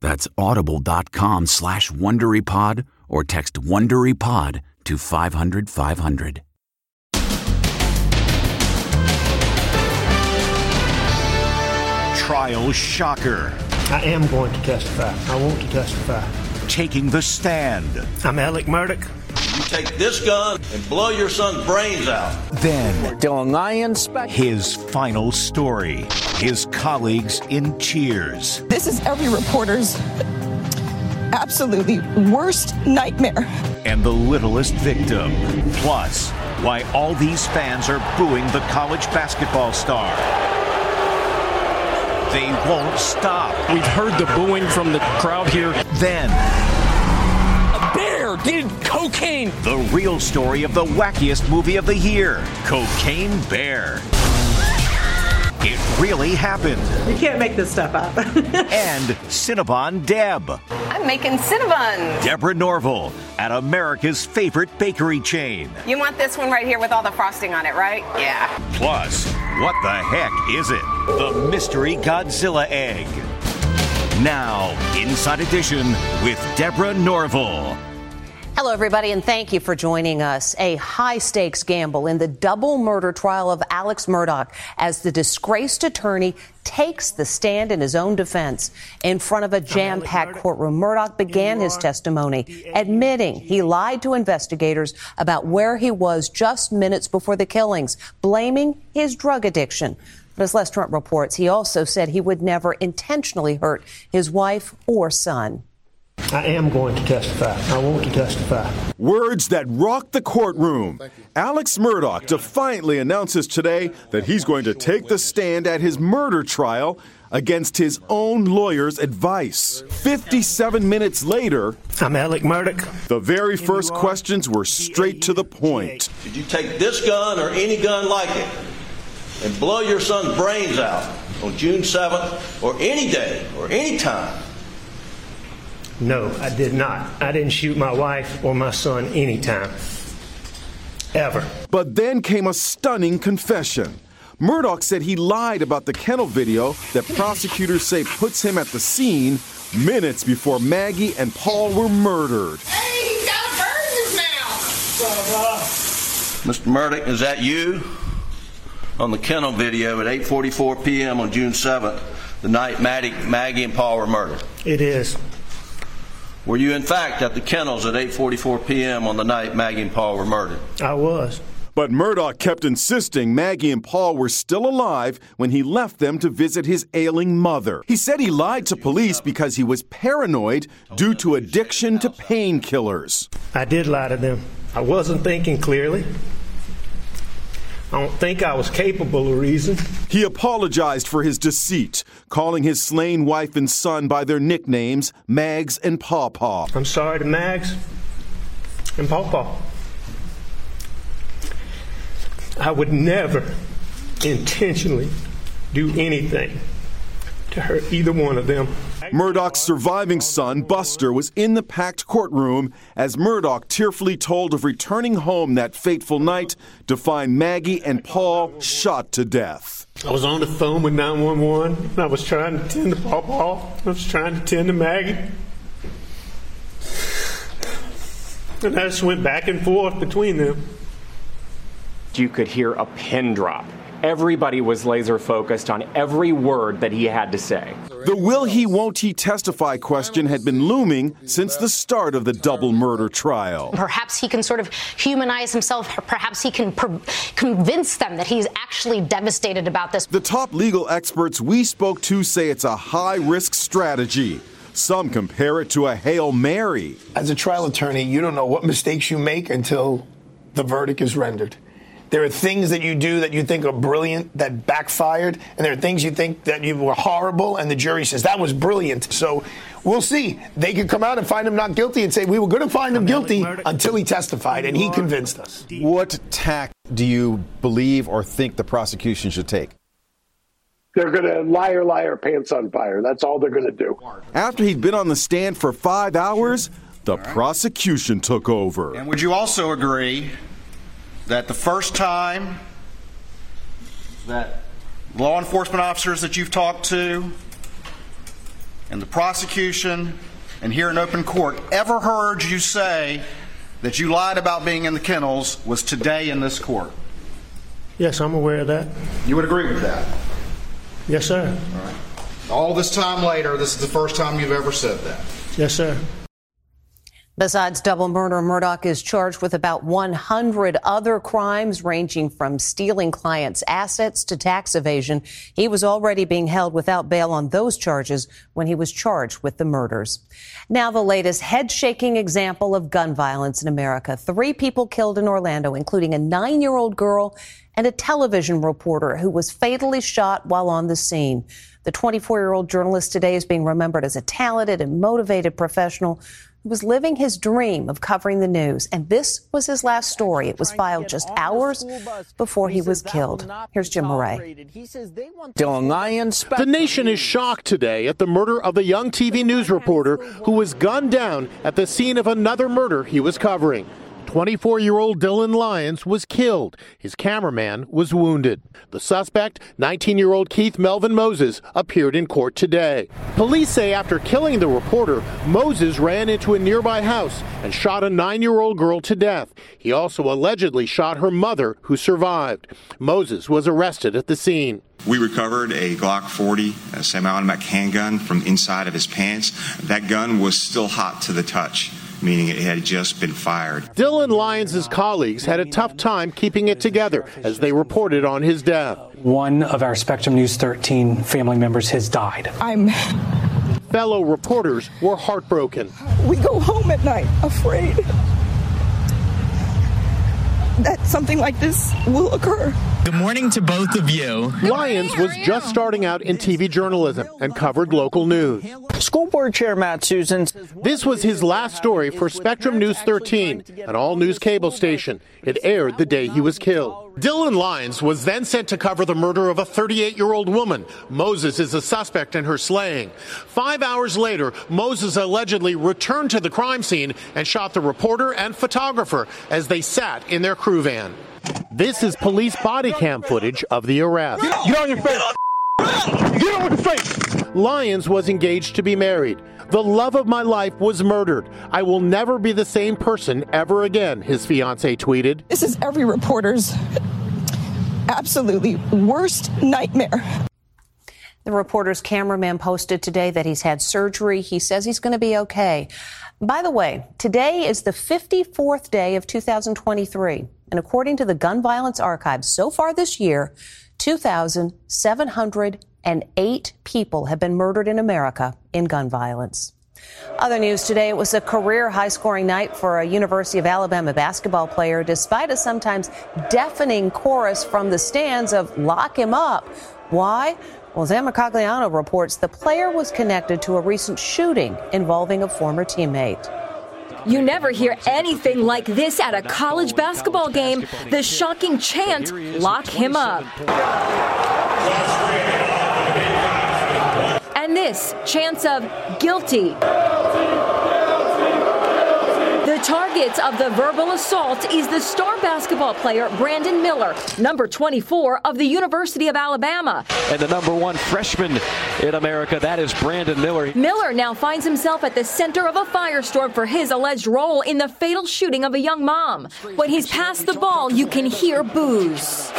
That's audible.com slash WonderyPod or text WonderyPod to 500 500. Trial shocker. I am going to testify. I want to testify. Taking the stand. I'm Alex Murdaugh. You take this gun and blow your son's brains out. Then Dylan Lyons. his final story. His colleagues in tears. This is every reporter's absolutely worst nightmare. And the littlest victim. Plus, why all these fans are booing the college basketball star. They won't stop. We've heard the booing from the crowd here. Then, Bear did cocaine. the real story of the wackiest movie of the year Cocaine Bear. It really happened. You can't make this stuff up. And Cinnabon Deb. I'm making Cinnabon. Deborah Norville at America's favorite bakery chain. You want this one right here with all the frosting on it, right? Yeah. Plus, what the heck is it? The Mystery Godzilla Egg. Now, Inside Edition with Deborah Norville. Hello, everybody, and thank you for joining us. A high stakes gamble in the double murder trial of Alex Murdaugh as the disgraced attorney takes the stand in his own defense. In front of a jam packed courtroom, Murdaugh began his testimony, admitting he lied to investigators about where he was just minutes before the killings, blaming his drug addiction. But as Les Trent reports, he also said he would never intentionally hurt his wife or son. I am going to testify. I want to testify. Words that rocked the courtroom. Alex Murdaugh defiantly announces today that he's going to take the stand at his murder trial against his own lawyer's advice. 57 minutes later, I'm Alex Murdaugh. the very first questions were straight to the point. Did you take this gun or any gun like it and blow your son's brains out on June 7th or any day or any time? No, I did not. I didn't shoot my wife or my son anytime. Ever. But then came a stunning confession. Murdaugh said he lied about the kennel video that prosecutors say puts him at the scene minutes before Maggie and Paul were murdered. Hey, he's got a bird in his mouth. Mr. Murdaugh, is that you? On the kennel video at 8:44 p.m. on June 7th, the night Maddie, Maggie and Paul were murdered. It is. Were you in fact at the kennels at 8:44 p.m. on the night Maggie and Paul were murdered? I was. But Murdaugh kept insisting Maggie and Paul were still alive when he left them to visit his ailing mother. He said he lied to police because he was paranoid due to addiction to painkillers. I did lie to them. I wasn't thinking clearly. I don't think I was capable of reason. He apologized for his deceit, calling his slain wife and son by their nicknames, Mags and Paw Paw. I'm sorry to Mags and Paw Paw. I would never intentionally do anything to hurt either one of them. Murdaugh's surviving son, Buster, was in the packed courtroom as Murdaugh tearfully told of returning home that fateful night to find Maggie and Paul shot to death. I was on the phone with 911 and I was trying to tend to Paul Paul. I was trying to tend to Maggie. And I just went back and forth between them. You could hear a pin drop. Everybody was laser focused on every word that he had to say. The will he, won't he testify question had been looming since the start of the double murder trial. Perhaps he can sort of humanize himself. Perhaps he can per- convince them that he's actually devastated about this. The top legal experts we spoke to say it's a high risk strategy. Some compare it to a Hail Mary. As a trial attorney, you don't know what mistakes you make until the verdict is rendered. There are things that you do that you think are brilliant that backfired, and there are things you think that you were horrible, and the jury says that was brilliant. So we'll see. They could come out and find him not guilty and say we were going to find him guilty until he testified, and he convinced us. What tack do you believe or think the prosecution should take? They're going to liar, liar, pants on fire. That's all they're going to do. After he'd been on the stand for five hours, the prosecution took over. And would you also agree that the first time that law enforcement officers that you've talked to and the prosecution and here in open court ever heard you say that you lied about being in the kennels was today in this court? Yes, I'm aware of that. You would agree with that? Yes, sir. All right. All this time later, this is the first time you've ever said that. Yes, sir. Besides double murder, Murdaugh is charged with about 100 other crimes ranging from stealing clients' assets to tax evasion. He was already being held without bail on those charges when he was charged with the murders. Now, the latest head shaking example of gun violence in America. Three people killed in Orlando, including a nine year old girl and a television reporter who was fatally shot while on the scene. The 24 year old journalist today is being remembered as a talented and motivated professional was living his dream of covering the news, and this was his last story. It was filed just hours before he was killed. Here's Jim Moret. Dylan Lyons. The nation is shocked today at the murder of the young TV news reporter who was gunned down at the scene of another murder he was covering. 24 year old Dylan Lyons was killed. His cameraman was wounded. The suspect, 19 year old Keith Melvin Moses, appeared in court today. Police say after killing the reporter, Moses ran into a nearby house and shot a nine year old girl to death. He also allegedly shot her mother, who survived. Moses was arrested at the scene. We recovered a Glock 40, a semi-automatic handgun from inside of his pants. That gun was still hot to the touch meaning it had just been fired. Dylan Lyons' colleagues had a tough time keeping it together as they reported on his death. One of our Spectrum News 13 family members has died. I'm. Fellow reporters were heartbroken. We go home at night afraid that something like this will occur. Good morning to both of you. Lyons was just starting out in TV journalism and covered local news. School Board Chair Matt Susan. This was his last story for Spectrum News 13, an all news cable station. It aired the day he was killed. Dylan Lyons was then sent to cover the murder of a 38 year old woman. Moses is a suspect in her slaying. Five hours later, Moses allegedly returned to the crime scene and shot the reporter and photographer as they sat in their crew van. This is police body cam footage of the arrest. Get on your face. Get on your face. Lyons was engaged to be married. The love of my life was murdered. I will never be the same person ever again, his fiancee tweeted. This is every reporter's absolutely worst nightmare. The reporter's cameraman posted today that he's had surgery. He says he's going to be okay. By the way, today is the 54th day of 2023. And according to the Gun Violence Archive, so far this year, 2,708 people have been murdered in America in gun violence. Other news today, it was a career high scoring night for a University of Alabama basketball player, despite a sometimes deafening chorus from the stands of lock him up. Why? Well, Zan Mercogliano reports the player was connected to a recent shooting involving a former teammate. You never hear anything like this at a college basketball game. The shocking chant, lock him up. And this, chants of guilty. The target of the verbal assault is the star basketball player Brandon Miller, number 24 of the University of Alabama. And the number one freshman in America, that is Brandon Miller. Miller now finds himself at the center of a firestorm for his alleged role in the fatal shooting of a young mom. When he's passed the ball, you can hear boos.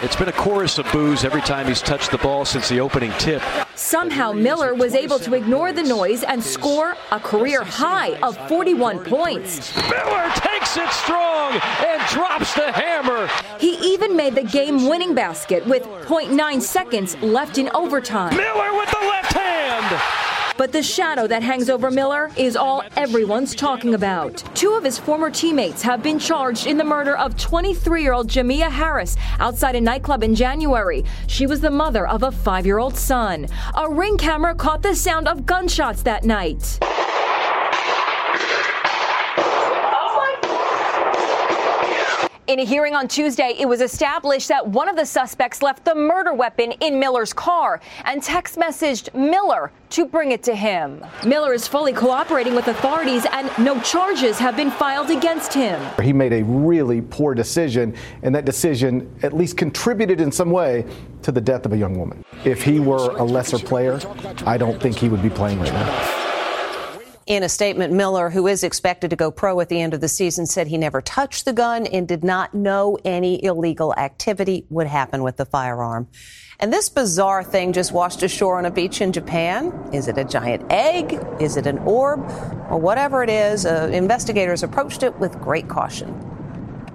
It's been a chorus of boos every time he's touched the ball since the opening tip. Somehow Miller was able to ignore the noise and score a career high of 41 points. Miller takes it strong and drops the hammer. He even made the game winning basket with 0.9 seconds left in overtime. Miller with the left hand. But the shadow that hangs over Miller is all everyone's talking about. Two of his former teammates have been charged in the murder of 23 year old Jamea Harris outside a nightclub in January. She was the mother of a five year old son. A ring camera caught the sound of gunshots that night. In a hearing on Tuesday, it was established that one of the suspects left the murder weapon in Miller's car and text messaged Miller to bring it to him. Miller is fully cooperating with authorities and no charges have been filed against him. He made a really poor decision, and that decision at least contributed in some way to the death of a young woman. If he were a lesser player, I don't think he would be playing right now. In a statement, Miller, who is expected to go pro at the end of the season, said he never touched the gun and did not know any illegal activity would happen with the firearm. And this bizarre thing just washed ashore on a beach in Japan. Is it a giant egg? Is it an orb? Or whatever it is, uh, investigators approached it with great caution.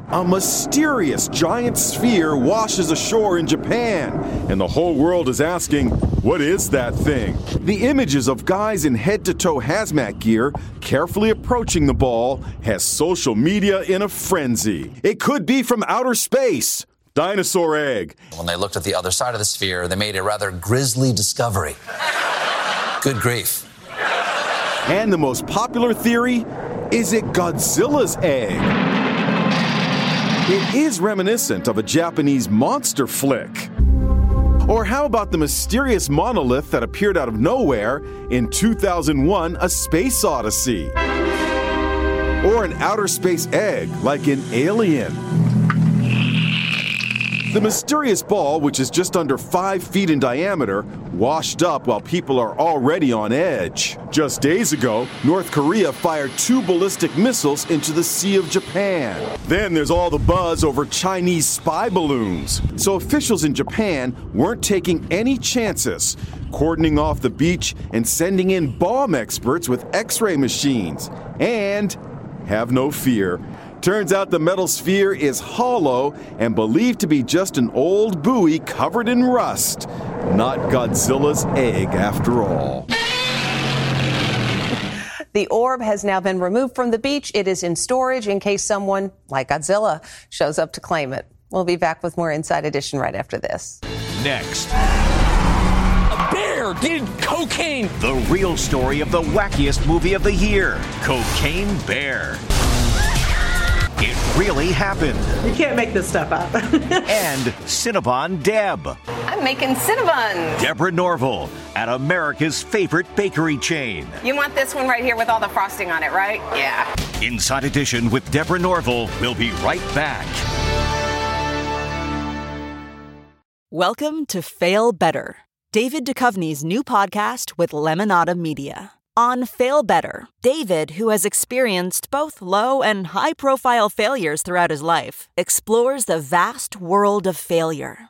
A mysterious giant sphere washes ashore in Japan, and the whole world is asking, what is that thing? The images of guys in head to toe hazmat gear carefully approaching the ball has social media in a frenzy. It could be from outer space. Dinosaur egg. When they looked at the other side of the sphere, they made a rather grisly discovery. Good grief. And the most popular theory is it Godzilla's egg? It is reminiscent of a Japanese monster flick. Or how about the mysterious monolith that appeared out of nowhere in 2001 A Space Odyssey? Or an outer space egg like an Alien? The mysterious ball, which is just under five feet in diameter, washed up while people are already on edge. Just days ago, North Korea fired two ballistic missiles into the Sea of Japan. Then there's all the buzz over Chinese spy balloons. So officials in Japan weren't taking any chances, cordoning off the beach and sending in bomb experts with x ray machines. And have no fear. Turns out the metal sphere is hollow and believed to be just an old buoy covered in rust. Not Godzilla's egg, after all. The orb has now been removed from the beach. It is in storage in case someone, like Godzilla, shows up to claim it. We'll be back with more Inside Edition right after this. Next. A bear did cocaine. The real story of the wackiest movie of the year Cocaine Bear. It really happened. You can't make this stuff up. and Cinnabon Deb. I'm making Cinnabon. Deborah Norville at America's favorite bakery chain. You want this one right here with all the frosting on it, right? Yeah. Inside Edition with Deborah Norville. We'll be right back. Welcome to Fail Better, David Duchovny's new podcast with Lemonada Media. On Fail Better, David, who has experienced both low and high profile failures throughout his life, explores the vast world of failure,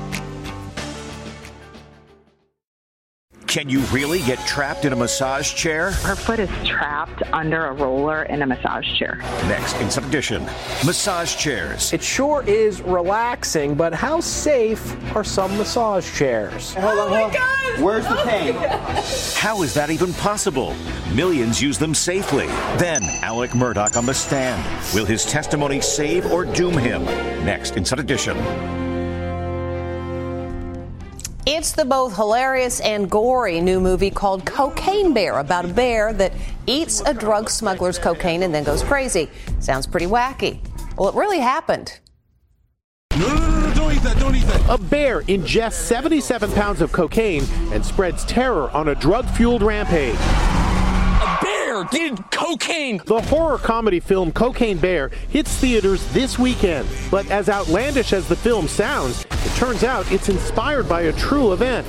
Can you really get trapped in a massage chair? Her foot is trapped under a roller in a massage chair. Next, Inside Edition, massage chairs. It sure is relaxing, but how safe are some massage chairs? Hold on, hold on. Where's the pain? How is that even possible? Millions use them safely. Then, Alex Murdaugh on the stand. Will his testimony save or doom him? Next, Inside Edition. It's the both hilarious and gory new movie called Cocaine Bear about a bear that eats a drug smuggler's cocaine and then goes crazy. Sounds pretty wacky. Well, it really happened. No, no, no, no, don't eat that, don't eat that. A bear ingests 77 pounds of cocaine and spreads terror on a drug fueled rampage. Bear did cocaine. The horror comedy film Cocaine Bear hits theaters this weekend. But as outlandish as the film sounds, it turns out it's inspired by a true event.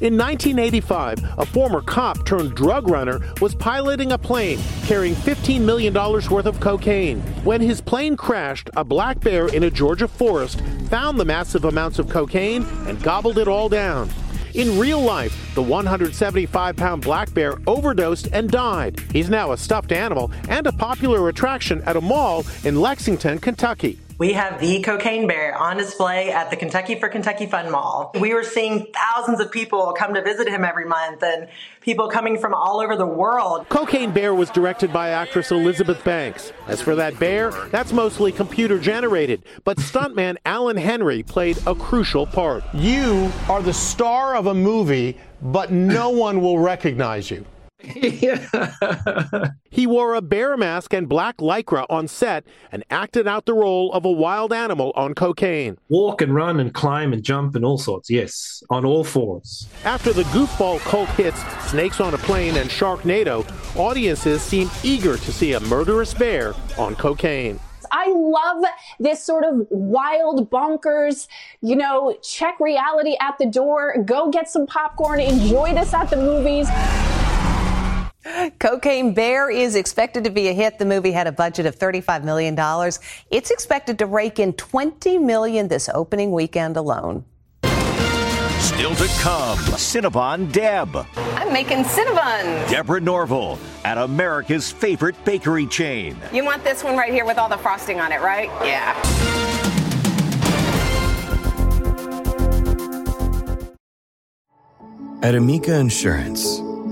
In 1985, a former cop turned drug runner was piloting a plane carrying $15 million worth of cocaine. When his plane crashed, a black bear in a Georgia forest found the massive amounts of cocaine and gobbled it all down. In real life, the 175 pound black bear overdosed and died. He's now a stuffed animal and a popular attraction at a mall in Lexington, Kentucky. We have the cocaine bear on display at the Kentucky for Kentucky Fun Mall. We were seeing thousands of people come to visit him every month and people coming from all over the world. Cocaine Bear was directed by actress Elizabeth Banks. As for that bear, that's mostly computer generated, but stuntman Allan Henry played a crucial part. You are the star of a movie, but no one will recognize you. he wore a bear mask and black lycra on set and acted out the role of a wild animal on cocaine. Walk and run and climb and jump and all sorts, yes, on all fours. After the goofball cult hits Snakes on a Plane and Sharknado, audiences seem eager to see a murderous bear on cocaine. I love this sort of wild, bonkers, you know, check reality at the door, go get some popcorn, enjoy this at the movies. Cocaine Bear is expected to be a hit. The movie had a budget of $35 million. It's expected to rake in 20 million this opening weekend alone. Still to come, Cinnabon Deb. I'm making Cinnabon. Deborah Norville at America's favorite bakery chain. You want this one right here with all the frosting on it, right? Yeah. At Amica Insurance,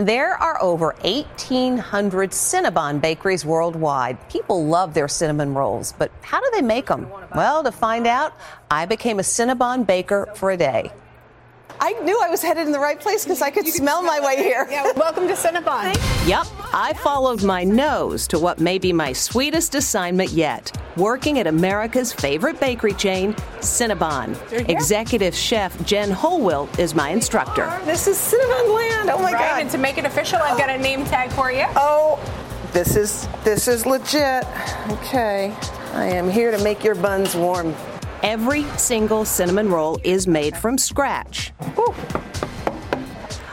There are over 1,800 Cinnabon bakeries worldwide. People love their cinnamon rolls, but how do they make them? Well, to find out, I became a Cinnabon baker for a day. I knew I was headed in the right place because I could smell my way here. Yeah, welcome to Cinnabon. Yep, I followed my nose to what may be my sweetest assignment yet working at America's favorite bakery chain, Cinnabon. Executive chef Jen Holwill is my instructor. This is Cinnabon land. Oh my right, God. And to make it official, I've got a name tag for you. Oh, this is this is legit. Okay. I am here to make your buns warm. Every single cinnamon roll is made from scratch.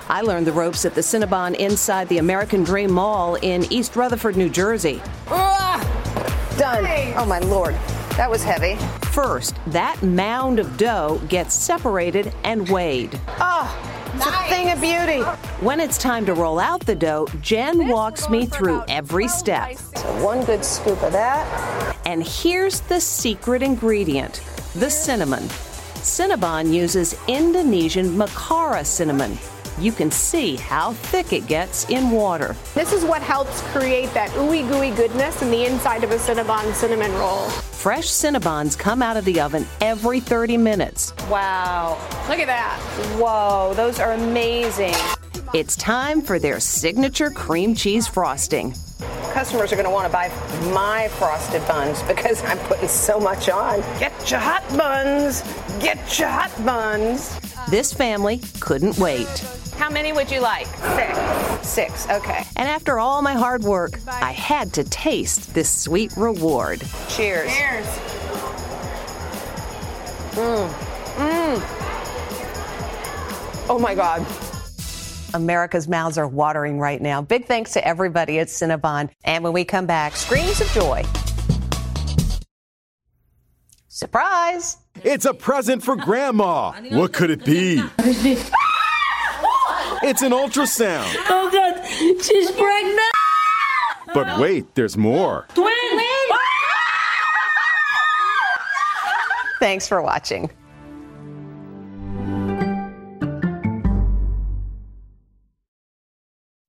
I learned the ropes at the Cinnabon inside the American Dream Mall in East Rutherford, New Jersey. Ah, done. Oh my lord. That was heavy. First, that mound of dough gets separated and weighed. Oh, it's a thing of beauty. When it's time to roll out the dough, Jen walks me through every step. So one good scoop of that. And here's the secret ingredient the cinnamon. Cinnabon uses Indonesian Makara cinnamon. You can see how thick it gets in water. This is what helps create that ooey gooey goodness in the inside of a Cinnabon cinnamon roll. Fresh Cinnabons come out of the oven every 30 minutes. Wow. Look at that. Whoa, those are amazing. It's time for their signature cream cheese frosting. Customers are going to want to buy my frosted buns because I'm putting so much on. Get your hot buns. Get your hot buns. This family couldn't wait. How many would you like? Six. Six, okay. And after all my hard work, I had to taste this sweet reward. Cheers. Cheers. Mmm. Mmm. Oh my God. America's mouths are watering right now. Big thanks to everybody at Cinnabon. And when we come back, screams of joy. Surprise! It's a present for Grandma. What could it be? It's an ultrasound. Oh God, she's pregnant. But wait, there's more. Twins. Thanks for watching.